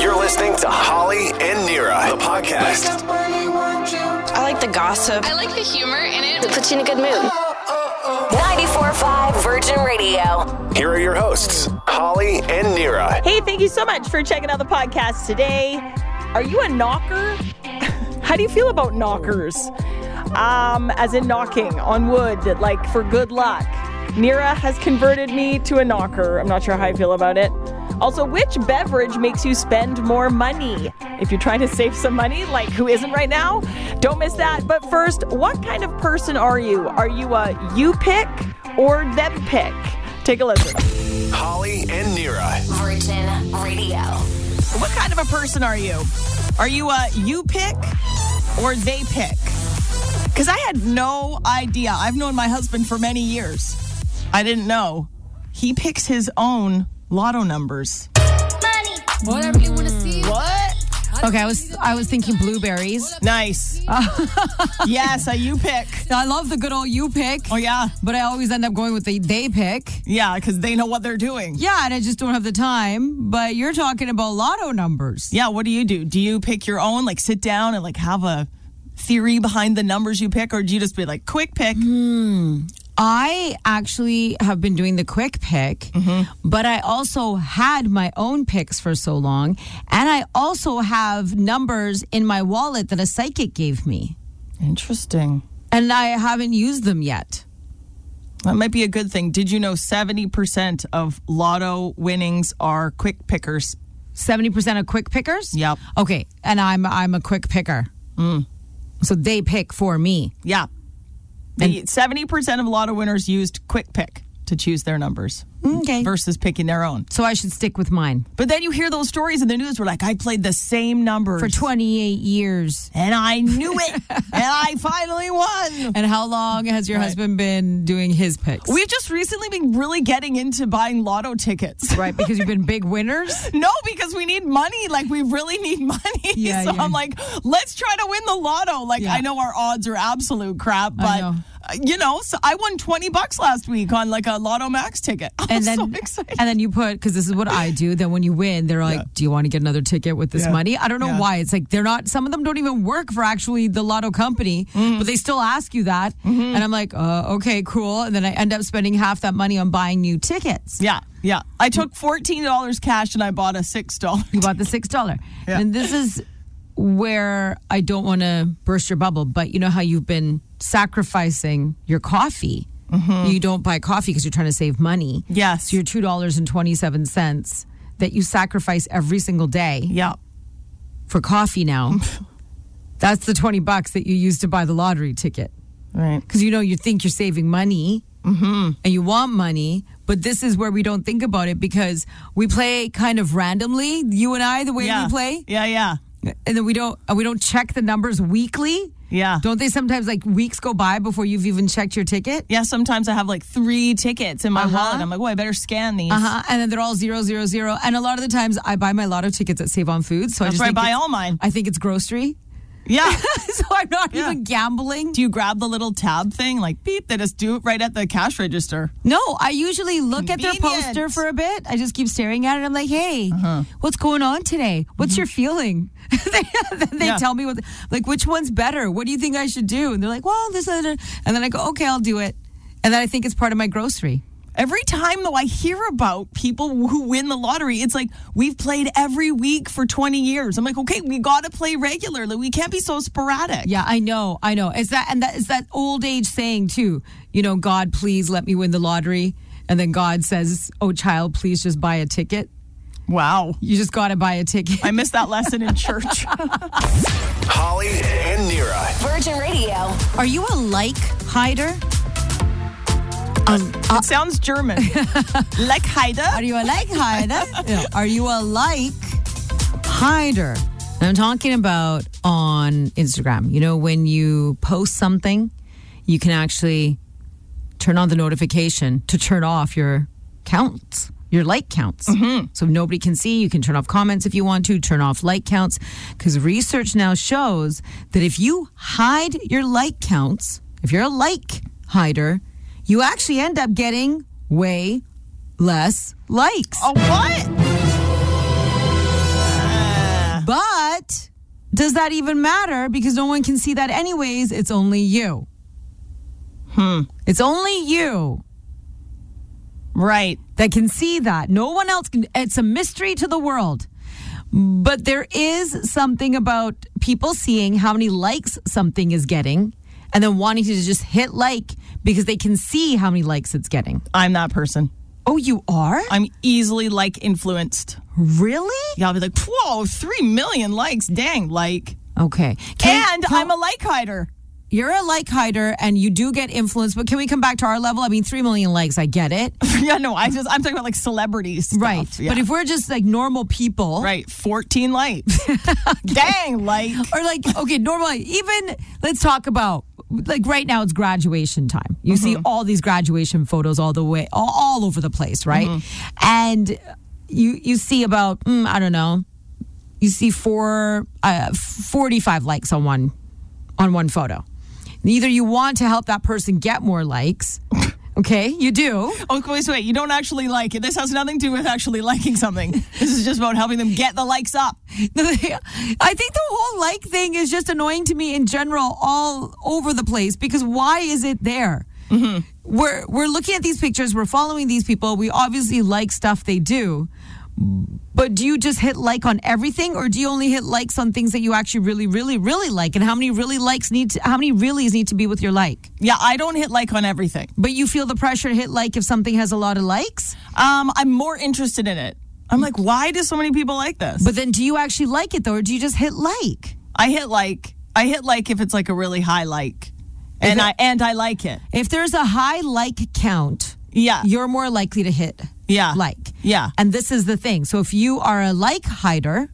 You're listening to Holly and Nira, the Wake podcast. up when you want you. I like the gossip. I like the humor in it. It puts you in a good mood. 94.5 Virgin Radio. Here are your hosts, Holly and Nira. Hey, thank you so much for checking out the podcast today. Are you a knocker? How do you feel about knockers? Um, as in knocking on wood, like for good luck. Nira has converted me to a knocker. I'm not sure how I feel about it. Also, which beverage makes you spend more money? If you're trying to save some money, like who isn't right now, don't miss that. But first, what kind of person are you? Are you a you pick or them pick? Take a listen. Holly and Nira. Virgin Radio. What kind of a person are you? Are you a you pick or they pick? Because I had no idea. I've known my husband for many years. I didn't know. He picks his own lotto numbers. Money! Whatever you want to see. What? Okay, I was I was thinking blueberries. Nice. yes, a you pick. I love the good old you pick, Oh, yeah. but I always end up going with the they pick. Yeah, because they know what they're doing. Yeah, and I just don't have the time. But you're talking about lotto numbers. Yeah, what do you do? Do you pick your own, like sit down and like have a theory behind the numbers you pick, or do you just be like, quick pick? Hmm. I actually have been doing the quick pick, mm-hmm. but I also had my own picks for so long. And I also have numbers in my wallet that a psychic gave me. Interesting. And I haven't used them yet. That might be a good thing. Did you know 70% of lotto winnings are quick pickers? 70% of quick pickers? Yep. Okay, and I'm I'm a quick picker. Mm. So they pick for me. Yeah. The 70% of lotto winners used quick pick to choose their numbers Okay. versus picking their own. So I should stick with mine. But then you hear those stories in the news where like I played the same numbers For 28 years. and I knew it and I finally won. And how long has your Right. husband been doing his picks? We've just recently been really getting into buying lotto tickets. right, because you've been big winners. No, because we need money. Like we really need money. Yeah, so yeah. I'm like, let's try to win the lotto. Like Yeah. I know our odds are absolute crap, but you know, so I won 20 bucks last week on like a Lotto Max ticket. I'm And then, so excited. and then you put because this is what I do. Then when you win, they're like, Yeah. "Do you want to get another ticket with this Yeah. money?" I don't know Yeah. why. It's like they're not. Some of them don't even work for actually the lotto company, Mm-hmm. but they still ask you that. And I'm like, uh, "Okay, cool." And then I end up spending half that money on buying new tickets. yeah, yeah. I took $14 cash and I bought a $6. You bought the six dollar, Yeah. and this is where I don't want to burst your bubble, but you know how you've been sacrificing your coffee. You don't buy coffee because you're trying to save money. Mm-hmm. Yes. So your two dollars and twenty seven cents that you sacrifice every single day Yeah. for coffee now. that's the twenty bucks that you use to buy the lottery ticket Right. because you know you think you're saving money Mm-hmm. and you want money but this is where we don't think about it because we play kind of randomly you and i the way Yeah. we play Yeah, yeah. And then we don't uh, we don't check the numbers weekly Yeah. don't they sometimes like weeks go by before you've even checked your ticket Yeah, sometimes I have like three tickets in my Uh-huh. wallet. I'm like, oh, I better scan these. uh-huh and then they're all zero zero zero and a lot of the times i buy my lotto tickets at save on Foods. so i just where I buy all mine. i think it's grocery Yeah. so i'm not Yeah. even gambling do you grab the little tab thing? Like, beep, they just do it right at the cash register. No, I usually look at their poster for a bit. I just keep staring at it. I'm like, hey, uh-huh. what's going on today? What's mm-hmm. your feeling? they then they Yeah. tell me what, like, which one's better? What do you think I should do? And they're like, well, this, other. and then I go, okay, I'll do it. And then I think it's part of my grocery. Every time, though, I hear about people who win the lottery, it's like we've played every week for 20 years. I'm like, okay, we got to play regularly. We can't be so sporadic. Yeah, I know, I know. It's that, and that is that old age saying too. You know, God, please let me win the lottery, and then God says, "Oh, child, please just buy a ticket." Wow. You just got to buy a ticket. I missed that lesson in church. Holly and Nira. Virgin Radio. Are you a like hider? It uh, sounds German. like Heide. Are you a like hider? Yeah. Are you a like hider? I'm talking about on Instagram. You know, when you post something, you can actually turn on the notification to turn off your counts, your like counts. Mm-hmm. So nobody can see. You can turn off comments if you want to, turn off like counts. Because research now shows that if you hide your like counts, if you're a like hider, you actually end up getting way less likes. Oh, what? Ah. But does that even matter? Because no one can see that, anyways. It's only you. Hmm. It's only you. Right. That can see that. No one else can. It's a mystery to the world. But there is something about people seeing how many likes something is getting and then wanting to just hit like because they can see how many likes it's getting. I'm that person. Oh, you are? I'm easily like influenced. Really? Yeah, I'll be like, whoa, three million likes. Dang, like. Okay. Can- and I'm a like hider. You're a like hider and you do get influence, but can we come back to our level? I mean, 3 million likes, I get it. yeah, no, I just I'm talking about like celebrities. stuff. Right. Yeah. But if we're just like normal people, right, 14 likes. Dang, like or like, okay, normal, even let's talk about like right now it's graduation time. You see all these graduation photos all the way, all, all over the place, right? And you, you see about, mm, I don't know, you see four, uh, 45 likes on one, on one photo. Either you want to help that person get more likes. Okay, you do. Oh, wait, wait, you don't actually like it. This has nothing to do with actually liking something. this is just about helping them get the likes up. I think the whole like thing is just annoying to me in general, all over the place. Because why is it there? Mm-hmm. We're we're looking at these pictures. We're following these people. We obviously like stuff they do. But do you just hit like on everything, or do you only hit likes on things that you actually really, really, really like? And how many really likes need to, how many reallys need to be with your like? Yeah, I don't hit like on everything. But you feel the pressure to hit like if something has a lot of likes. Um, I'm more interested in it. I'm like, why do so many people like this? But then, do you actually like it though, or do you just hit like? I hit like. I hit like if it's like a really high like, and it- I and I like it. If there's a high like count, Yeah, you're more likely to hit yeah, like. yeah. And this is the thing. So if you are a like hider,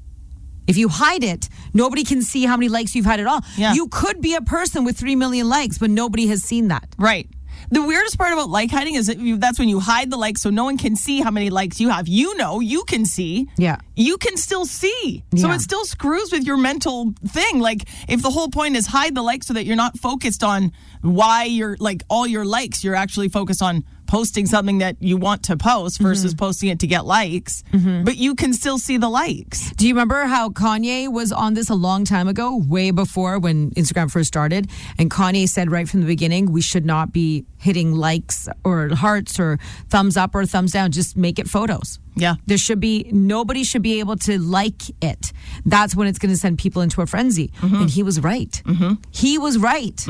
if you hide it, nobody can see how many likes you've had at all. Yeah. You could be a person with 3 million likes, but nobody has seen that. Right. The weirdest part about like hiding is that you, that's when you hide the likes so no one can see how many likes you have. You know, you can see. Yeah. You can still see. So Yeah. it still screws with your mental thing. Like if the whole point is hide the likes so that you're not focused on why you're like all your likes, you're actually focused on posting something that you want to post versus mm-hmm. posting it to get likes. Mm-hmm. But you can still see the likes. Do you remember how Kanye was on this a long time ago, way before when Instagram first started? And Kanye said right from the beginning, we should not be hitting likes or hearts or thumbs up or thumbs down. Just make it photos. Yeah. There should be nobody should be able to like it. That's when it's going to send people into a frenzy. Mm-hmm. And he was right. He was right.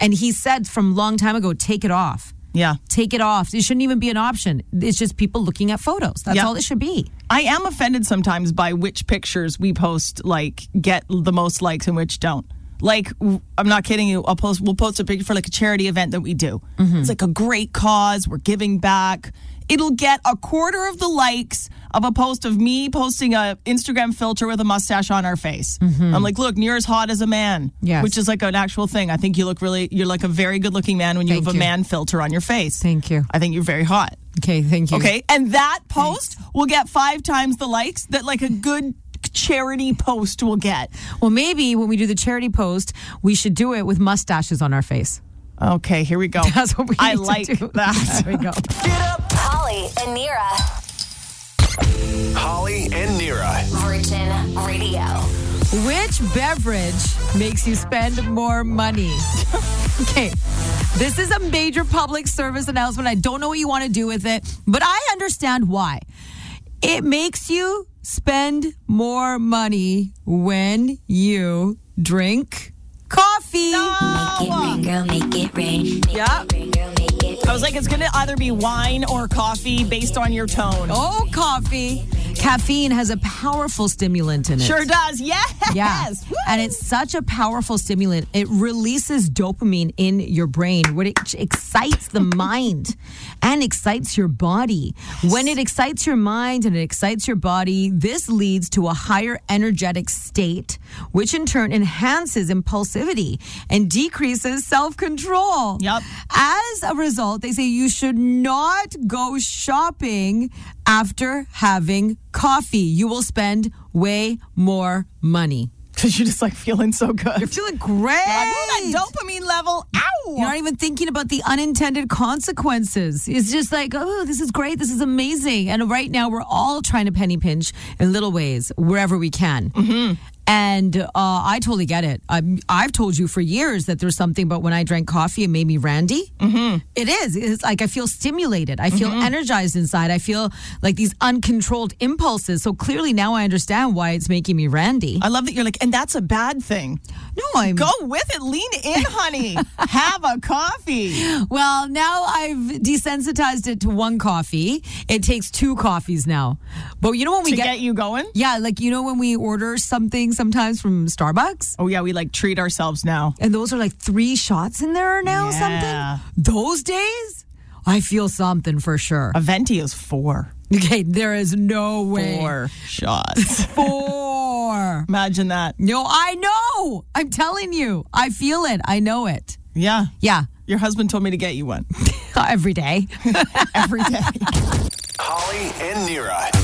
And he said from a long time ago, take it off. Yeah. Take it off. It shouldn't even be an option. It's just people looking at photos. That's Yeah. all it should be. I am offended sometimes by which pictures we post like get the most likes and which don't. Like I'm not kidding you. I'll post. We'll post a picture for like a charity event that we do. Mm-hmm. It's like a great cause. We're giving back. It'll get a quarter of the likes of a post of me posting a Instagram filter with a mustache on our face. Mm-hmm. I'm like, look, you're as hot as a man. Yes. which is like an actual thing. I think you look really. You're like a very good looking man when you Thank have a man filter on your face. Thank you. I think you're very hot. Okay, thank you. Okay, and that post will get five times the likes that like a good charity post will get. Well, maybe when we do the charity post, we should do it with mustaches on our face. Okay, here we go. That's what we I need to like that. There we go. Holly and Nira. Holly and Nira. Virgin Radio. Which beverage makes you spend more money? okay. This is a major public service announcement. I don't know what you want to do with it, but I understand why. It makes you spend more money when you drink coffee. Make it rain, girl, make it rain. Make Yeah. it rain, girl, make it I was like, it's gonna either be wine or coffee based on your tone. Oh, coffee. Caffeine has a powerful stimulant in it. Sure does. Yes. Yeah. Woo. And it's such a powerful stimulant. It releases dopamine in your brain, which excites the mind and excites your body. When it excites your mind and it excites your body, this leads to a higher energetic state, which in turn enhances impulsivity and decreases self control. Yep. As a result, they say you should not go shopping after having coffee. You will spend way more money. Because you're just like feeling so good. You're feeling great. Like, ooh, that dopamine level. Ow. You're not even thinking about the unintended consequences. It's just like, oh, this is great. This is amazing. And right now, we're all trying to penny pinch in little ways wherever we can. Mm-hmm. And uh, I totally get it. I'm, I've told you for years that there's something about when I drank coffee, it made me randy. Mm-hmm. is. It's like I feel stimulated. I feel energized inside. I feel like these uncontrolled impulses. So clearly now I understand why it's making me randy. I love that you're like, and that's a bad thing. No, I'm Go with it. Lean in, honey. Have a coffee. Well, now I've desensitized it to one coffee. It takes two coffees now. But you know when we to get, get you going. yeah, like you know when we order something sometimes from Starbucks, Oh yeah, we like treat ourselves now. and those are like three shots in there now. Yeah. Something those days, I feel something for sure. A venti is four. Okay, there is no way. Four shots. Four. Imagine that. No, I know. I'm telling you. I feel it. I know it. Yeah. Yeah. Your husband told me to get you one Every day. every day. Holly and Nira.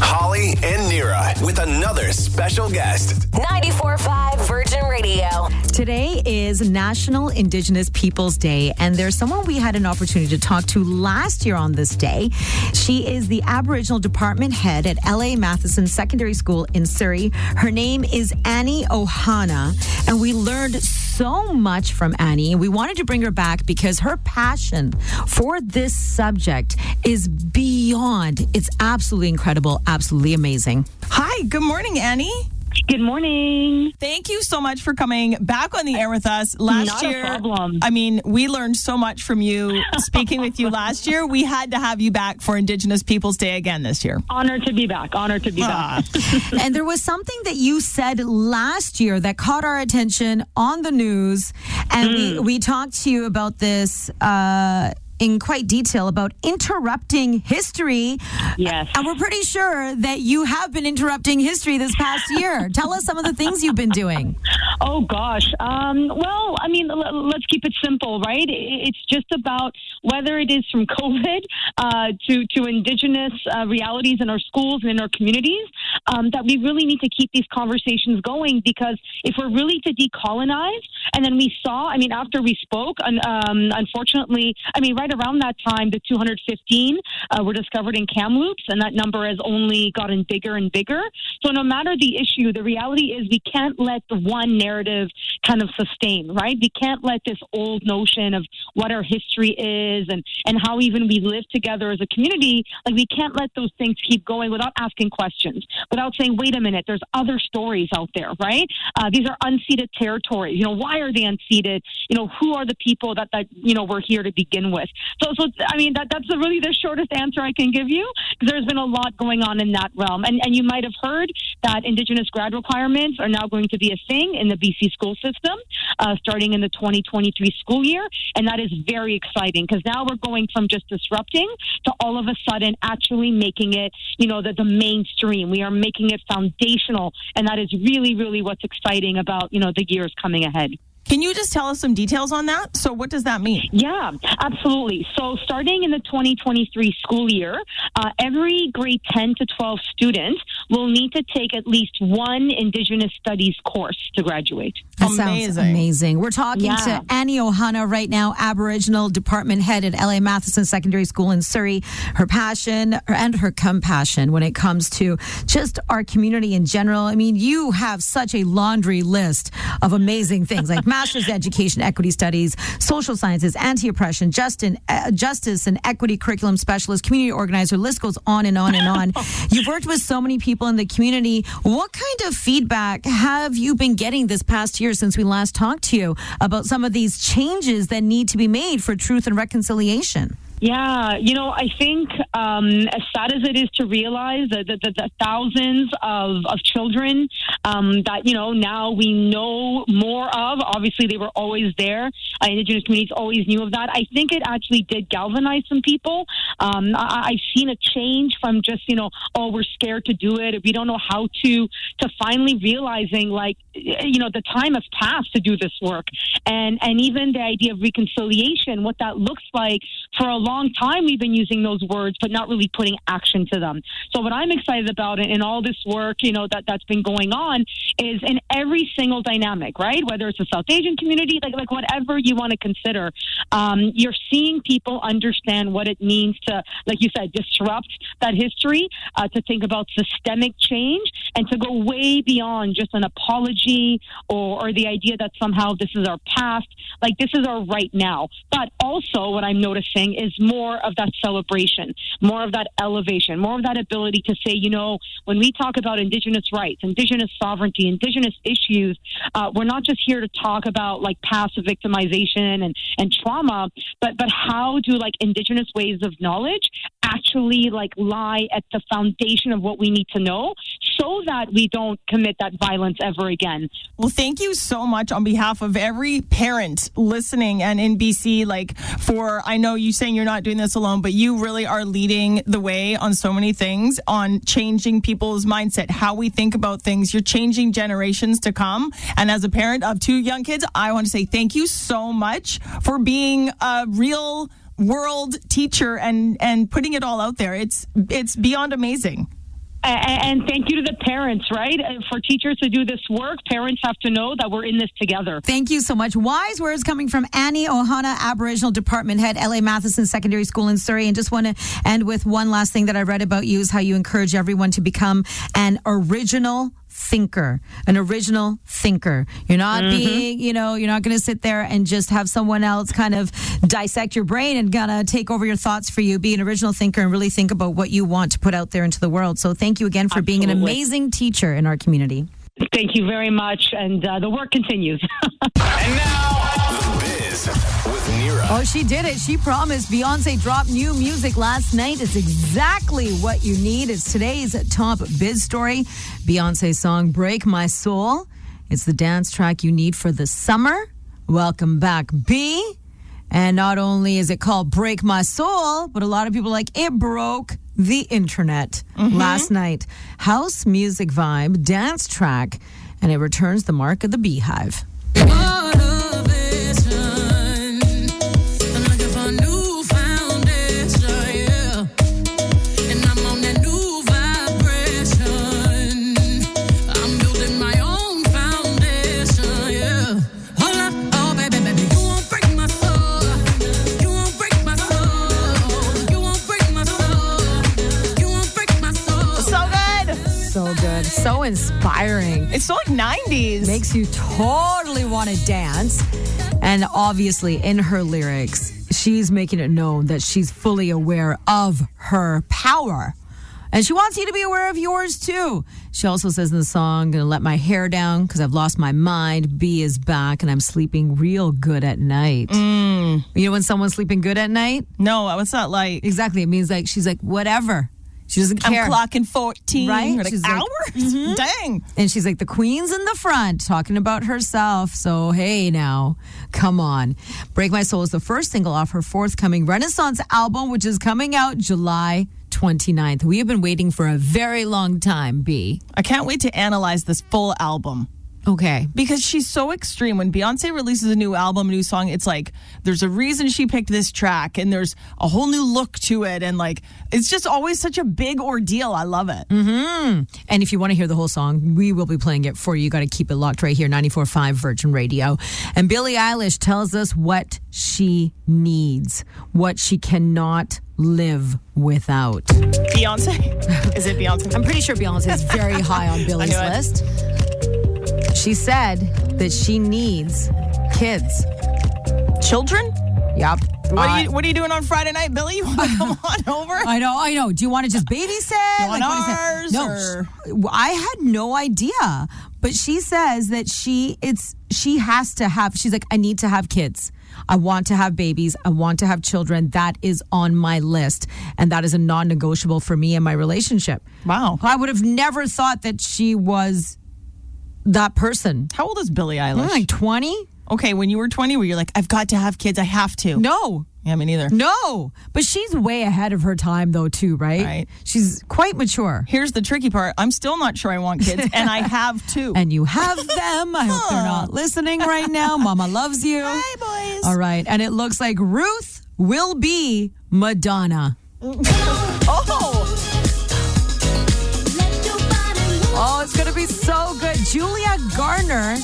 Holly and Nira with another special guest. 94.5 Virgin Radio. Today is National Indigenous Peoples Day, and there's someone we had an opportunity to talk to last year on this day. She is the Aboriginal Department Head at LA Matheson Secondary School in Surrey. Her name is Annie Ohana, and we learned so much from Annie. We wanted to bring her back because her passion for this subject is beyond. It's absolutely incredible, absolutely amazing. Hi, good morning, Annie. Good morning. Thank you so much for coming back on the air with us last Not a year. problem. I mean, we learned so much from you speaking with you last year. We had to have you back for Indigenous Peoples Day again this year. Honored to be back. Honored to be Ah. back. and there was something that you said last year that caught our attention on the news, and we we talked to you about this. Uh, in quite detail about interrupting history. Yes. And we're pretty sure that you have been interrupting history this past year. Tell us some of the things you've been doing. Oh gosh. Um, well, I mean, l- let's keep it simple, right? It's just about whether it is from COVID uh, to to indigenous uh, realities in our schools and in our communities um, that we really need to keep these conversations going because if we're really to decolonize, and then we saw, I mean, after we spoke, um, unfortunately, I mean, right around that time, the 215 uh, were discovered in Kamloops, and that number has only gotten bigger and bigger. So no matter the issue, the reality is we can't let the one narrative kind of sustain, right? We can't let this old notion of what our history is and, and how even we live together as a community, like we can't let those things keep going without asking questions, without saying, wait a minute, there's other stories out there, right? Uh, these are unceded territories. You know, why are they unceded? You know, who are the people that, that you know, we're here to begin with? So, so I mean, that, that's really the shortest answer I can give you because there's been a lot going on in that realm. And, and you might have heard that Indigenous grad requirements are now going to be a thing in the BC school system uh, starting in the 2023 school year. And that is very exciting because now we're going from just disrupting to all of a sudden actually making it, you know, the, the mainstream. We are making it foundational. And that is really, really what's exciting about, you know, the years coming ahead. Can you just tell us some details on that? So, what does that mean? Yeah, absolutely. So, starting in the 2023 school year, uh, every grade 10 to 12 student will need to take at least one Indigenous Studies course to graduate. That sounds Amazing. amazing. We're talking Yeah. to Annie Ohana right now, Aboriginal Department Head at LA Matheson Secondary School in Surrey. Her passion and her compassion when it comes to just our community in general. I mean, you have such a laundry list of amazing things like master's education, equity studies, social sciences, anti-oppression, justice, uh, justice and equity curriculum specialist, community organizer. List goes on and on and on. You've worked with so many people in the community. What kind of feedback have you been getting this past year since we last talked to you about some of these changes that need to be made for truth and reconciliation? Yeah, you know, I think um, as sad as it is to realize that the, the, the thousands of, of children um, that, you know, now we know more of, obviously they were always there. Uh, Indigenous communities always knew of that. I think it actually did galvanize some people. Um, I, I've seen a change from just, you know, oh, we're scared to do it. We don't know how to, to finally realizing like, you know, the time has passed to do this work. And, and even the idea of reconciliation, what that looks like for a long time we've been using those words but not really putting action to them so what i'm excited about in, all this work you know that that's been going on is in every single dynamic, right? Whether it's the South Asian community, like like whatever you want to consider, um, you're seeing people understand what it means to, like you said, disrupt that history, uh, to think about systemic change, and to go way beyond just an apology or, or the idea that somehow this is our past. Like this is our right now. But also, what I'm noticing is more of that celebration, more of that elevation, more of that ability to say, you know, when we talk about Indigenous rights, Indigenous sovereignty, Indigenous issues, uh, we're not just here to talk about like passive victimization and, and trauma, but but how do like Indigenous ways of knowledge actually like lie at the foundation of what we need to know so that we don't commit that violence ever again. Well, thank you so much on behalf of every parent listening and in BC. Like, for I know you saying you're not doing this alone, but you really are leading the way on so many things on changing people's mindset, how we think about things. You're changing generations to come. And as a parent of two young kids, I want to say thank you so much for being a real world teacher and and putting it all out there. It's it's beyond amazing. A- And thank you to the parents, right? Uh, For teachers to do this work, parents have to know that we're in this together. Thank you so much. Wise words coming from Annie Ohana, Aboriginal Department Head, LA Matheson Secondary School in Surrey. And just want to end with one last thing that I read about you is how you encourage everyone to become an original thinker, an original thinker. You're not being, you know, you're not going to sit there and just have someone else kind of dissect your brain and gonna take over your thoughts for you. Be an original thinker and really think about what you want to put out there into the world. So thank you again for being an amazing teacher in our community. Thank you very much, and uh, the work continues. And now, The Biz with Nira. Oh, she did it. She promised. Beyonce dropped new music last night. It's exactly what you need. It's today's top biz story. Beyonce's song Break My Soul. It's the dance track you need for the summer. Welcome back, B. And not only is it called Break My Soul, but a lot of people are like it broke the internet mm-hmm. last night. House music vibe, dance track, and it returns the mark of the Beyhive. Inspiring. It's so like 90s. makes you totally want to dance. And obviously, in her lyrics, she's making it known that she's fully aware of her power. And she wants you to be aware of yours too. She also says in the song, Gonna let my hair down because I've lost my mind. B is back and I'm sleeping real good at night. Mm. You know when someone's sleeping good at night? no, what's that like? Exactly. It means like she's like, whatever. She doesn't care. I'm clocking 14. Right? Like, She's like- hours? Mm-hmm. Dang. And she's like, the queen's in the front talking about herself. So, hey, now, come on. Break My Soul is the first single off her forthcoming Renaissance album, which is coming out July 29th. We have been waiting for a very long time, B. I can't wait to analyze this full album. Okay. because she's so extreme. When Beyonce releases a new album, a new song, it's like there's a reason she picked this track, and there's a whole new look to it, and like it's just always such a big ordeal. I love it. Mm-hmm. And if you want to hear the whole song, we will be playing it for you. You got to keep it locked right here, 94.5 Virgin Radio. And Billie Eilish tells us what she needs, what she cannot live without. Beyonce, is it Beyonce? I'm pretty sure Beyonce is very high on Billie's list. She said that she needs kids. Children. Yep. What Uh, are you What are you doing on Friday night, Billie? You want to come on over? I know, I know. Do you want to just babysit? You want what is it? ours, No, or- sh- I had no idea. But she says that she it's she has to have. She's like, I need to have kids. I want to have babies. I want to have children. That is on my list, and that is a non-negotiable for me and my relationship. Wow. I would have never thought that she was that person. How old is Billie Eilish? Like twenty? okay, when you were 20, were you like, I've got to have kids. I have to. No. Yeah, me neither. No, but she's way ahead of her time, though, too, right? Right. She's quite mature. Here's the tricky part. I'm still not sure I want kids, and I have two. And you have them. I hope they're not listening right now. Mama loves you. Hi, boys. All right. And it looks like Ruth will be Madonna. Oh, It's going to be so good. Julia Garner,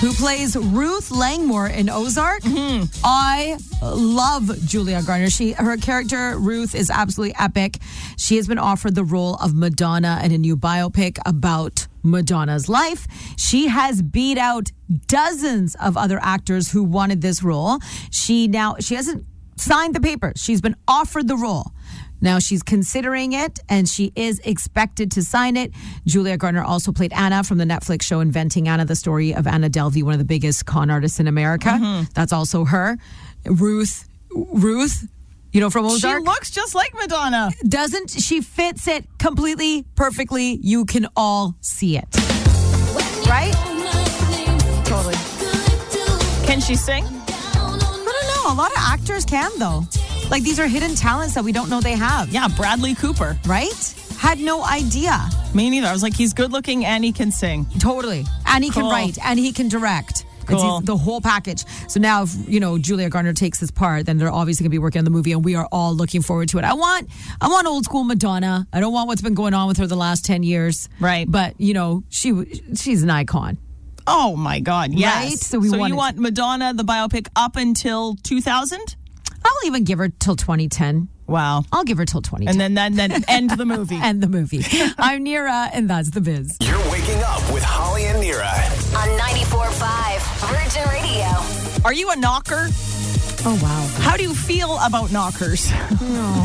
who plays Ruth Langmore in Ozark. Mm-hmm. I love Julia Garner. She her character Ruth is absolutely epic. She has been offered the role of Madonna in a new biopic about Madonna's life. She has beat out dozens of other actors who wanted this role. She now she hasn't signed the papers. She's been offered the role. Now she's considering it and she is expected to sign it. Julia Garner also played Anna from the Netflix show Inventing Anna, the story of Anna Delvey, one of the biggest con artists in America. Mm-hmm. That's also her. Ruth, Ruth, you know, from Ozark. She looks just like Madonna. doesn't she fits it completely perfectly? You can all see it. Right? Totally. Can she sing? I don't know. A lot of actors can though. Like these are hidden talents that we don't know they have. Yeah, Bradley Cooper. Right? Had no idea. Me neither. I was like, he's good looking and he can sing. Totally. And he Cool. can write and he can direct. Cool. his- the whole package. So now, if you know Julia Garner takes this part, then they're obviously going to be working on the movie, and we are all looking forward to it. I want, I want old school Madonna. I don't want what's been going on with her the last ten years. Right. But you know, she she's an icon. Oh my God! Yes. Right? So we want you want Madonna the biopic up until 2000? I'll even give her till 2010. Wow. I'll give her till 2010. And then then then end the movie. end the movie. I'm Nira, and that's the biz. You're waking up with Holly and Nira. On 94.5 Virgin Radio. Are you a knocker? Oh wow. How do you feel about knockers?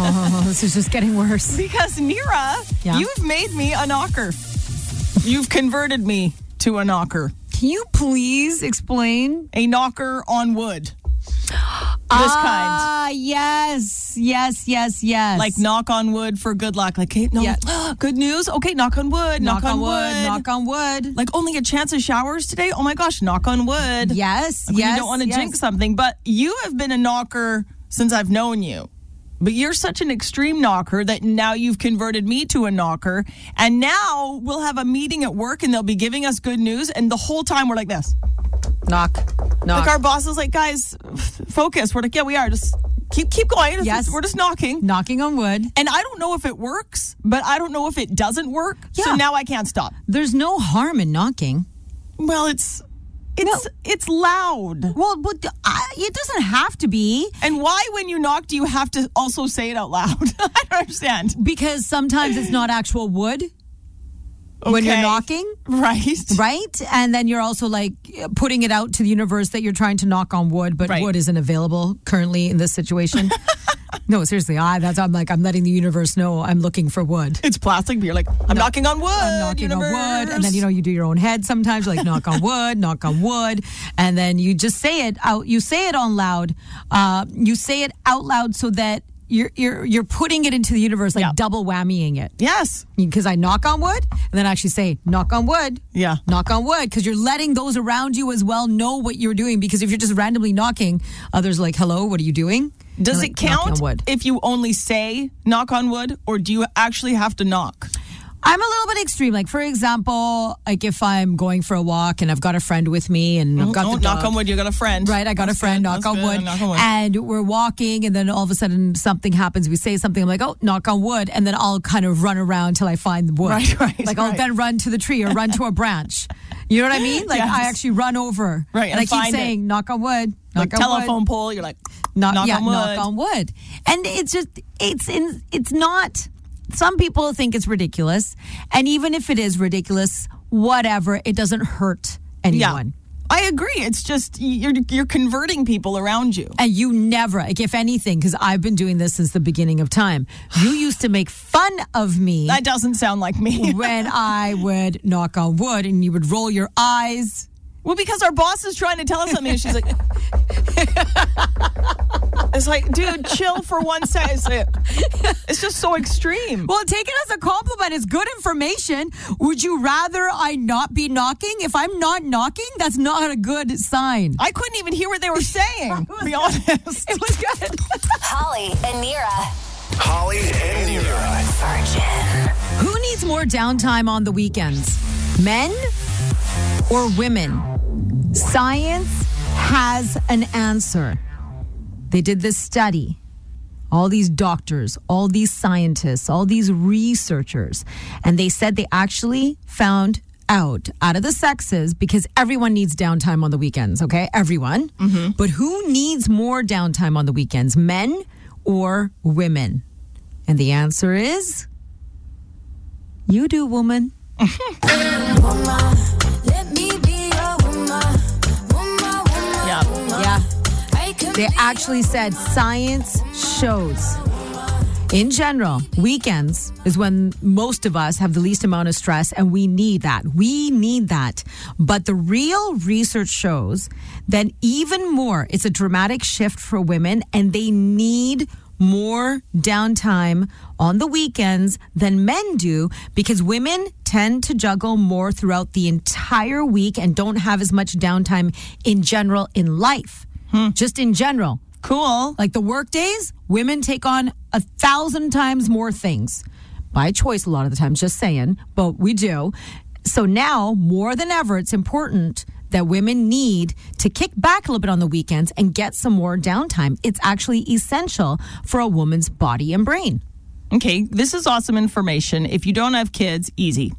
Oh, this is just getting worse. Because Nira, Yeah? you've made me a knocker. You've converted me to a knocker. Can you please explain? A knocker on wood. This kind. Ah, yes, yes, yes, yes. Like knock on wood for good luck. Like, hey, no, Yeah. good news. Okay, knock on wood. Knock, on, wood. Knock on wood. like only a chance of showers today. Oh my gosh, knock on wood. Yes, Like yes. you don't want to yes. jinx something, but you have been a knocker since I've known you. But you're such an extreme knocker that now you've converted me to a knocker. And now we'll have a meeting at work and they'll be giving us good news. And the whole time we're like this. Knock, knock. Like our boss is like, guys, f- focus. We're like, yeah, we are. Just keep keep going. It's- Yes. We're just knocking. Knocking on wood. And I don't know if it works, but I don't know if it doesn't work. Yeah. So now I can't stop. There's no harm in knocking. Well, it's it's it's loud. Well, but I, it doesn't have to be And why, when you knock, do you have to also say it out loud? I don't understand. because sometimes it's not actual wood when you're knocking. Right. Right. And then you're also like putting it out to the universe that you're trying to knock on wood, but Right. wood isn't available currently in this situation. no, seriously. I, that's, I'm like, I'm letting the universe know I'm looking for wood. It's plastic, but you're like, I'm knocking on wood. I'm knocking on wood. And then, you know, you do your own head sometimes, You're like knock on wood, knock on wood. And then you just say it out. You say it on loud. Uh, you say it out loud so that you're, you're, you're putting it into the universe, like Yeah. double whammying it. Yes. Because I knock on wood and then actually say, knock on wood. Yeah. Knock on wood. Because you're letting those around you as well know what you're doing. Because if you're just randomly knocking, others are like, hello, what are you doing? Does You're it count wood. if you only say knock on wood, or do you actually have to knock? I'm a little bit extreme. Like, for example, like if I'm going for a walk and I've got a friend with me and I've got oh, the knock on wood. You got a friend. Right, I got That's a friend, good, knock on, wood, knock on wood. And we're walking, and then all of a sudden something happens. We say something, I'm like, oh, knock on wood. And then I'll kind of run around till I find the wood. Right, right, Like I'll then run to the tree or run to a branch. You know what I mean? Like Yes. I actually run over. Right, And, and I keep find it. saying, knock on wood. Like Knock on telephone wood. pole. You're like, Knock, knock yeah, on wood. knock on wood. And it's just, it's in, it's not. Some people think it's ridiculous, and even if it is ridiculous, whatever, it doesn't hurt anyone. I agree. It's just you're you're converting people around you. And you never, like, if anything, because I've been doing this since the beginning of time, you used to make fun of me That doesn't sound like me. when I would knock on wood and you would roll your eyes. Well, because our boss is trying to tell us something, and she's like, "It's like, dude, chill for one second. It's, it's just so extreme." Well, take it as a compliment. It's good information. Would you rather I not be knocking? If I'm not knocking, that's not a good sign. I couldn't even hear what they were saying. to be honest, It was good. Holly and Nira. Holly and Nira. Virgin. Who needs more downtime on the weekends? Men or women? Science has an answer. They did this study. All these doctors, all these scientists, all these researchers, and they said they actually found out out of the sexes because everyone needs downtime on the weekends, okay? Everyone. Mm-hmm. But who needs more downtime on the weekends, men or women? And the answer is you do, woman. Yeah. Yeah. They actually said science shows. In general, weekends is when most of us have the least amount of stress, and we need that. We need that. But the real research shows that even more, it's a dramatic shift for women, and they need more downtime on the weekends than men do because women tend to juggle more throughout the entire week and don't have as much downtime in general in life. Hmm. Just in general. Cool. Like the work days, women take on a thousand times more things by choice, a lot of the times, just saying, but we do. So now, more than ever, it's important that women need to kick back a little bit on the weekends and get some more downtime. It's actually essential for a woman's body and brain. Okay, this is awesome information. If you don't have kids, easy.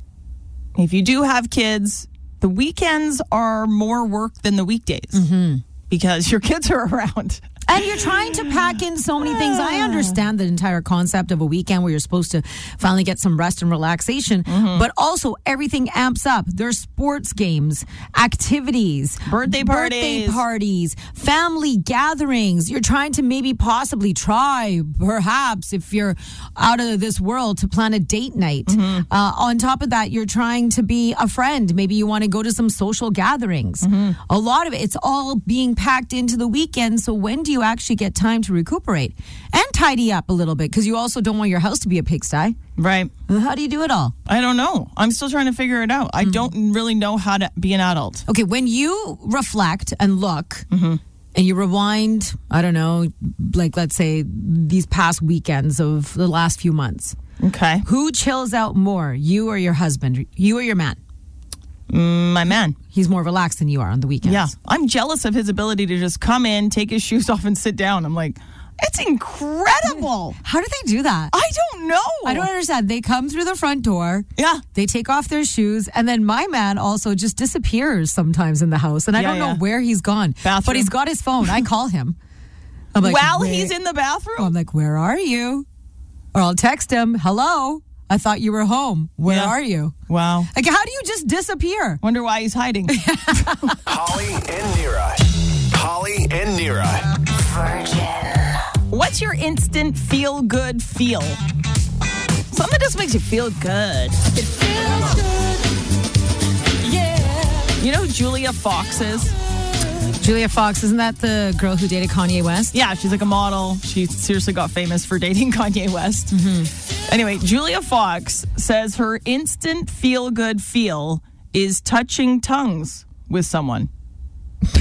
If you do have kids, the weekends are more work than the weekdays mm-hmm. because your kids are around. And you're trying to pack in so many things. I understand the entire concept of a weekend where you're supposed to finally get some rest and relaxation, mm-hmm. but also everything amps up. There's sports games, activities, Birthday parties, birthday parties. family gatherings. You're trying to maybe possibly try, perhaps, if you're out of this world, to plan a date night. Mm-hmm. Uh, on top of that, you're trying to be a friend. Maybe you want to go to some social gatherings. Mm-hmm. A lot of it, it's all being packed into the weekend. So when do you actually get time to recuperate and tidy up a little bit? Because you also don't want your house to be a pigsty. Right. How do you do it all? I don't know. I'm still trying to figure it out. I mm-hmm. don't really know how to be an adult. Okay, when you reflect and look mm-hmm. and you rewind, I don't know, like let's say these past weekends of the last few months, Okay. who chills out more, you or your husband? You or your man? My man. He's more relaxed than you are on the weekends. Yeah. I'm jealous of his ability to just come in, take his shoes off, and sit down. I'm like, it's incredible. How do they do that? I don't know. I don't understand. They come through the front door. Yeah. They take off their shoes, and then my man also just disappears sometimes in the house, and I Yeah, don't know yeah. where he's gone. Bathroom. But he's got his phone. I call him. I'm like, While "Where-" he's in the bathroom. I'm like, where are you? Or I'll text him, hello. I thought you were home. Where Yeah. are you? wow. Like, how do you just disappear? Wonder why he's hiding. Holly and Nira. Holly and Nira. Virgin. What's your instant feel good feel? Something that just makes you feel good. It feels good. Yeah. You know who Julia Fox is? Julia Fox, isn't that the girl who dated Kanye West? Yeah, she's like a model. She seriously got famous for dating Kanye West. Anyway, Julia Fox says her instant feel good feel is touching tongues with someone.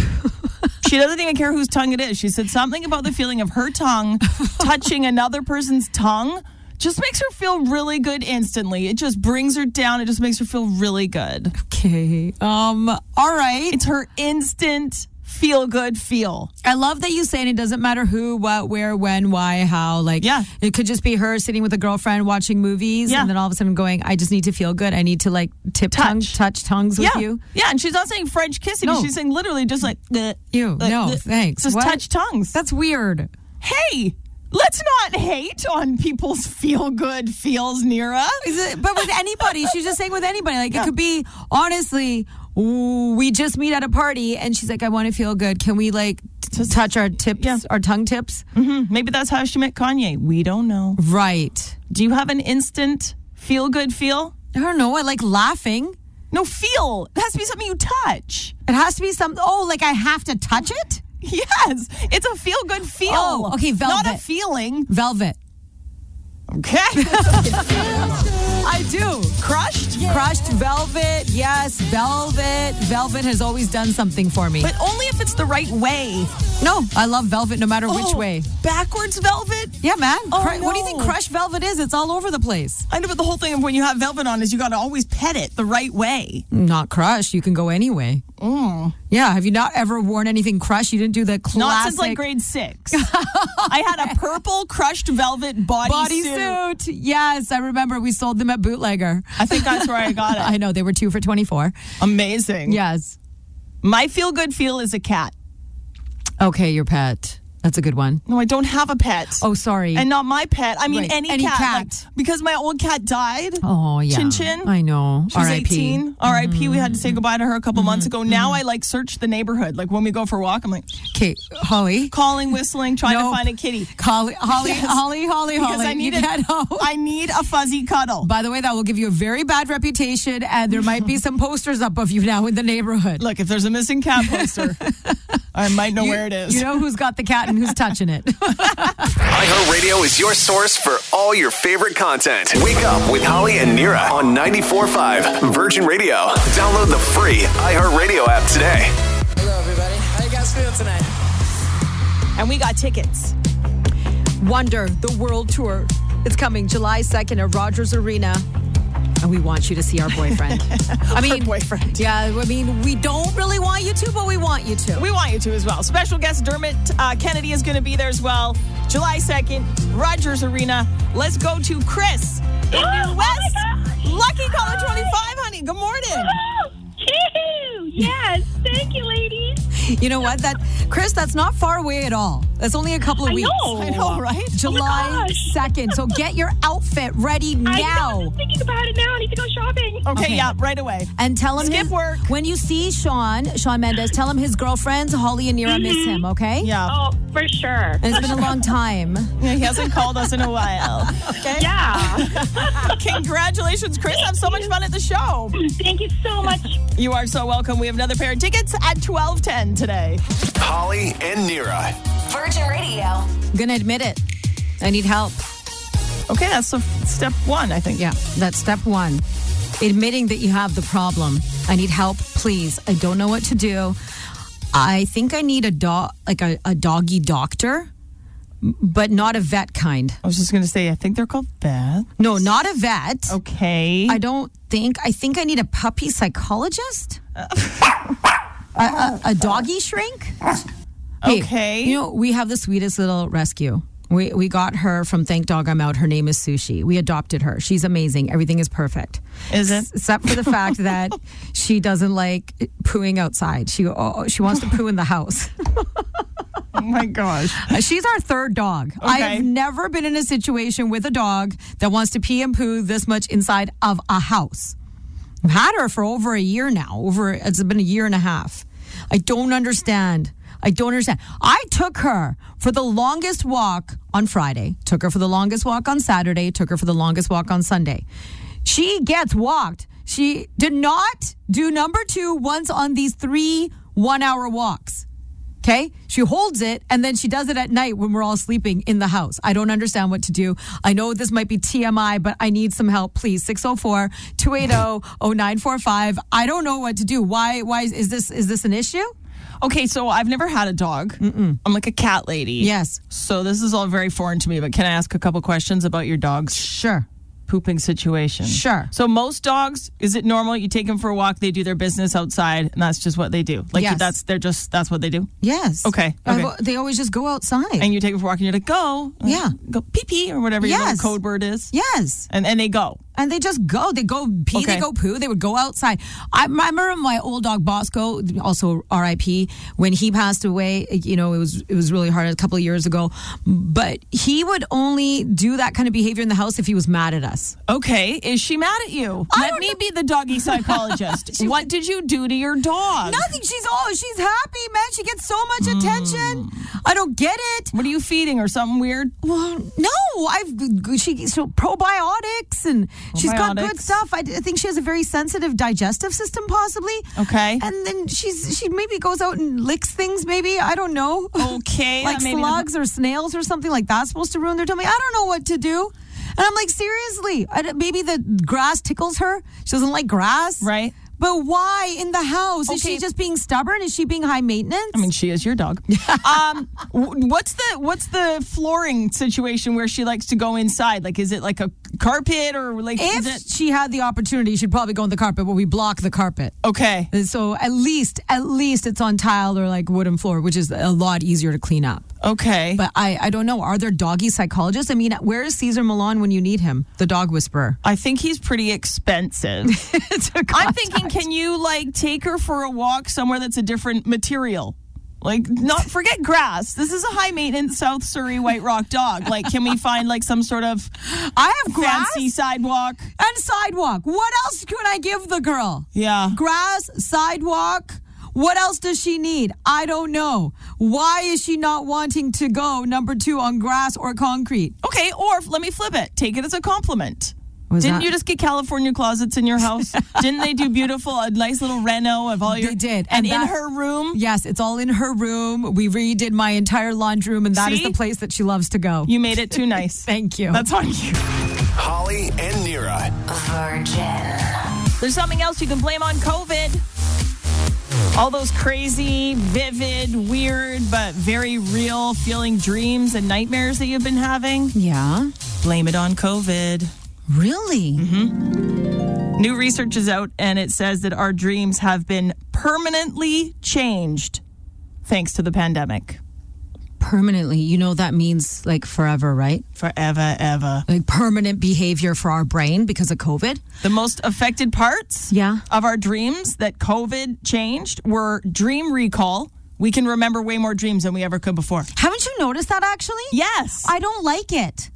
she doesn't even care whose tongue it is. She said something about the feeling of her tongue touching another person's tongue just makes her feel really good instantly. It just brings her down. It just makes her feel really good. Okay. Um, all right. It's her instant feel good feel. I love that you say it. It doesn't matter who, what, where, when, why, how. Like, Yeah. it could just be her sitting with a girlfriend watching movies, Yeah. and then all of a sudden going, "I just need to feel good. I need to like tip tongue, Touch. touch tongues with you." Yeah, and she's not saying French kissing. No. She's saying literally just like, "Bleh, Ew, bleh, no, bleh." thanks. Just What? touch tongues. That's weird. hey, let's not hate on people's feel good feels, Nira. Is it, but with anybody, she's just saying with anybody. Like it could be honestly, we just meet at a party, and she's like, "I want to feel good. Can we like t- touch our tips, Yeah. our tongue tips?" Mm-hmm. Maybe that's how she met Kanye. We don't know. Right. Do you have an instant feel good feel? I don't know. I like laughing. No, feel. It has to be something you touch. It has to be some. Oh, like I have to touch it. Yes, it's a feel good feel. Oh, okay, Velvet. Not a feeling. Velvet. Okay. I do. Crushed? Crushed velvet. Yes, velvet. Velvet has always done something for me. But only if it's the right way. no, I love velvet no matter which Oh, way. Backwards velvet? Yeah, man. Oh, Cru- What do you think crushed velvet is? It's all over the place. I know, but the whole thing of when you have velvet on is you got to always pet it the right way. Not crushed. You can go anyway. Mm. Yeah. Have you not ever worn anything crushed? You didn't do the classic Not since like grade six. I had a purple crushed velvet bodysuit. Yes, I remember we sold them at Bootlegger. I think that's where I got it. I know they were two for 24. Amazing. Yes. My feel good feel is a cat. Okay, your pet. That's a good one. No, I don't have a pet. Oh, sorry. And not my pet. I mean, Right. any, Any cat. cat. Like, because my old cat died. oh, yeah. Chin Chin. I know. She's R.I.P. 18. RIP. We had to say goodbye to her a couple months ago. Now Mm-hmm. I like search the neighborhood. Like when we go for a walk, I'm like Okay, Holly. calling, whistling, trying Nope. to find a kitty. Holly, Holly, Yes. Holly, Holly, Because Holly. I need a. I need a fuzzy cuddle. By the way, that will give you a very bad reputation, and there might be some posters up of you now in the neighborhood. Look, if there's a missing cat poster, I might know You- where it is. You know who's got the cat and who's touching it. iHeartRadio is your source for all your favorite content. Wake up with Holly and Nira on 94.5 Virgin Radio. Download the free iHeartRadio app today. Hello, everybody. How you guys feel tonight? and we got tickets. Wonder, the world tour. It's coming July 2nd at Rogers Arena. And we want you to see our boyfriend. I mean, boyfriend. Yeah, I mean, we don't really want you to, but we want you to. We want you to as well. Special guest Dermot uh, Kennedy is going to be there as well. July 2nd, Rogers Arena. Let's go to Chris in New West. Lucky caller 25, honey. Good morning. Yes, thank you, ladies. You know what? That Chris, that's not far away at all. That's only a couple of I weeks. know. I know, right? Oh July gosh. 2nd. So get your outfit ready I now. know. I'm thinking about it now. I need to go shopping. Okay, Okay. yeah, right away. And tell him Skip his, work. when you see Shawn, Shawn Mendes, tell him his girlfriends, Holly and Nira, miss mm-hmm. him, okay? Yeah. Oh, for sure. And it's been a long time. Yeah, he hasn't called us in a while. Okay. Yeah. Congratulations, Chris. Have so much fun at the show. Thank you so much. You are so welcome. We have another pair of tickets at 1210 today. Holly and Nira. Virgin Radio. I'm gonna admit it. I need help. Okay, that's the step one, I think. Yeah, that's step one. Admitting that you have the problem. I need help, please. I don't know what to do. I think I need a dog, like a, a doggy doctor, but not a vet kind. I was just going to say, I think they're called Beth. No, not a vet. Okay. I don't think. I think I need a puppy psychologist. Uh, a, a, a doggy shrink. Hey, Okay. You know, we have the sweetest little rescue. We we got her from Thank Dog I'm Out. Her name is Sushi. We adopted her. She's amazing. Everything is perfect. Is it? Except for the fact that she doesn't like pooing outside. She oh, she wants to poo in the house. oh my gosh. Uh, She's our third dog. I have never been in a situation with a dog that wants to pee and poo this much inside of a house. I've had her for over a year now. Over it's been a year and a half. I don't understand. I don't understand. I took her for the longest walk on Friday. Took her for the longest walk on Saturday. Took her for the longest walk on Sunday. She gets walked. She did not do number two once on these three one-hour walks. Okay. She holds it and then she does it at night when we're all sleeping in the house. I don't understand what to do. I know this might be TMI, but I need some help, please. 604 280 0945. I don't know what to do. Why, why is this, is this an issue? Okay, so I've never had a dog. I'm like a cat lady. Yes. So this is all very foreign to me, but can I ask a couple questions about your dog's Sure. pooping situation? Sure. So most dogs, is it normal? You take them for a walk, they do their business outside, and that's just what they do. Like Yes. that's they're just that's what they do. Yes. Okay, okay. they always just go outside. And you take them for a walk, and you're like, go, Yeah. go pee pee or whatever your Yes. little code word is. yes. And and they go. And they just go. They go pee, they go poo. They would go outside. I, I remember my old dog Bosco, also R.I.P. When he passed away, you know, it was it was really hard a couple of years ago. But he would only do that kind of behavior in the house if he was mad at us. Okay, is she mad at you? I Let me know. be the doggy psychologist. what did you do to your dog? Nothing. She's oh, she's happy, man. She gets so much attention. Hmm. I don't get it. What are you feeding or something weird? Well, no, I've she so probiotics and she's got good stuff. I, I think she has a very sensitive digestive system, possibly. Okay. and then she's she maybe goes out and licks things. Maybe I don't know. Okay, like slugs or snails or something like that's supposed to ruin their tummy. I don't know what to do. And I'm like, seriously, I maybe the grass tickles her. She doesn't like grass, Right. But why in the house? Is she just being stubborn? Is she being high maintenance? I mean, she is your dog. um, w- what's the what's the flooring situation where she likes to go inside? Like, is it like a carpet or like? if is it she had the opportunity, she'd probably go on the carpet, but we block the carpet. okay? So at least, at least it's on tile or like wooden floor, which is a lot easier to clean up. Okay. But I, I don't know. Are there doggy psychologists? I mean, where is Cesar Millan when you need him? The dog whisperer. I think he's pretty expensive. I'm thinking, can you like take her for a walk somewhere that's a different material? Like, not forget grass. This is a high maintenance South Surrey White Rock dog. Like, can we find like some sort of I have grass fancy sidewalk? and sidewalk. What else can I give the girl? Yeah. Grass, sidewalk. What else does she need? I don't know. Why is she not wanting to go number two on grass or concrete? Okay, or let me flip it. Take it as a compliment. Was Didn't that- you just get California closets in your house? Didn't they do beautiful, a nice little reno of all your? They did. And, And in her room, Yes, it's all in her room. We redid my entire laundry room, and that is See? the place that she loves to go. you made it too nice. Thank you. That's on you. Holly and Nira. Virgin. There's something else you can blame on COVID. All those crazy, vivid, weird, but very real feeling dreams and nightmares that you've been having. yeah. Blame it on COVID. Really? Mm-hmm. New research is out and it says that our dreams have been permanently changed thanks to the pandemic. Permanently. You know that means like forever, right? Forever, ever. Like permanent behavior for our brain because of COVID. The most affected parts Yeah. of our dreams that COVID changed were dream recall. We can remember way more dreams than we ever could before. Haven't you noticed that actually? Yes. I don't like it.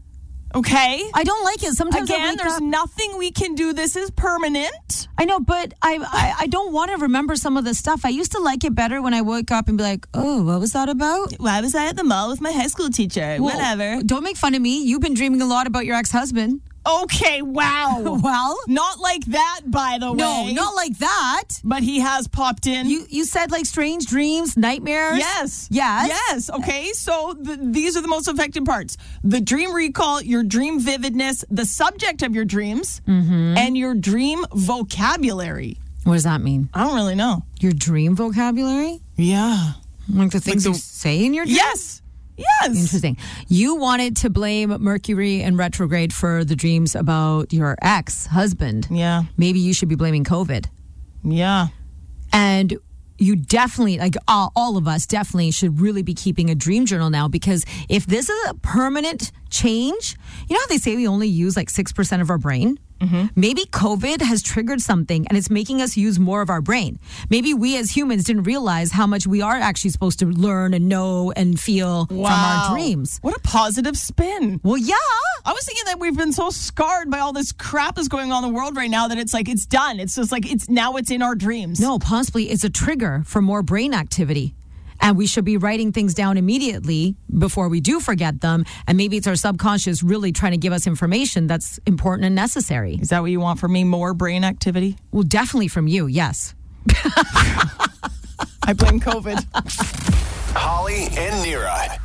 Okay. I don't like it. Sometimes Again, there's up- nothing we can do. This is permanent. I know, but I, I I don't want to remember some of the stuff. I used to like it better when I woke up and be like, oh, what was that about? Why was I at the mall with my high school teacher? Well, Whatever. Don't make fun of me. You've been dreaming a lot about your ex husband. Okay, wow. Well, Not like that, by the no, way. No, not like that. But he has popped in. You you said like strange dreams, nightmares. Yes. Yes. Yes. Okay. So the, these are the most affected parts the dream recall, your dream vividness, the subject of your dreams, Mm-hmm. and your dream vocabulary. What does that mean? I don't really know. Your dream vocabulary? Yeah. Like the things the- you say in your dreams? Yes. Yes. Interesting. You wanted to blame Mercury and retrograde for the dreams about your ex husband. Yeah. Maybe you should be blaming COVID. Yeah. And you definitely, like all, all of us, definitely should really be keeping a dream journal now because if this is a permanent change, you know how they say we only use like 6% of our brain? Mm-hmm. Maybe COVID has triggered something and it's making us use more of our brain. Maybe we as humans didn't realize how much we are actually supposed to learn and know and feel from our dreams. What a positive spin. Well, yeah. I was thinking that we've been so scarred by all this crap that's going on in the world right now that it's like it's done. It's just like it's now it's in our dreams. No, possibly it's a trigger for more brain activity. And we should be writing things down immediately before we do forget them. And maybe it's our subconscious really trying to give us information that's important and necessary. Is that what you want from me? More brain activity? Well, definitely from you, yes. I blame COVID. Holly and Nira.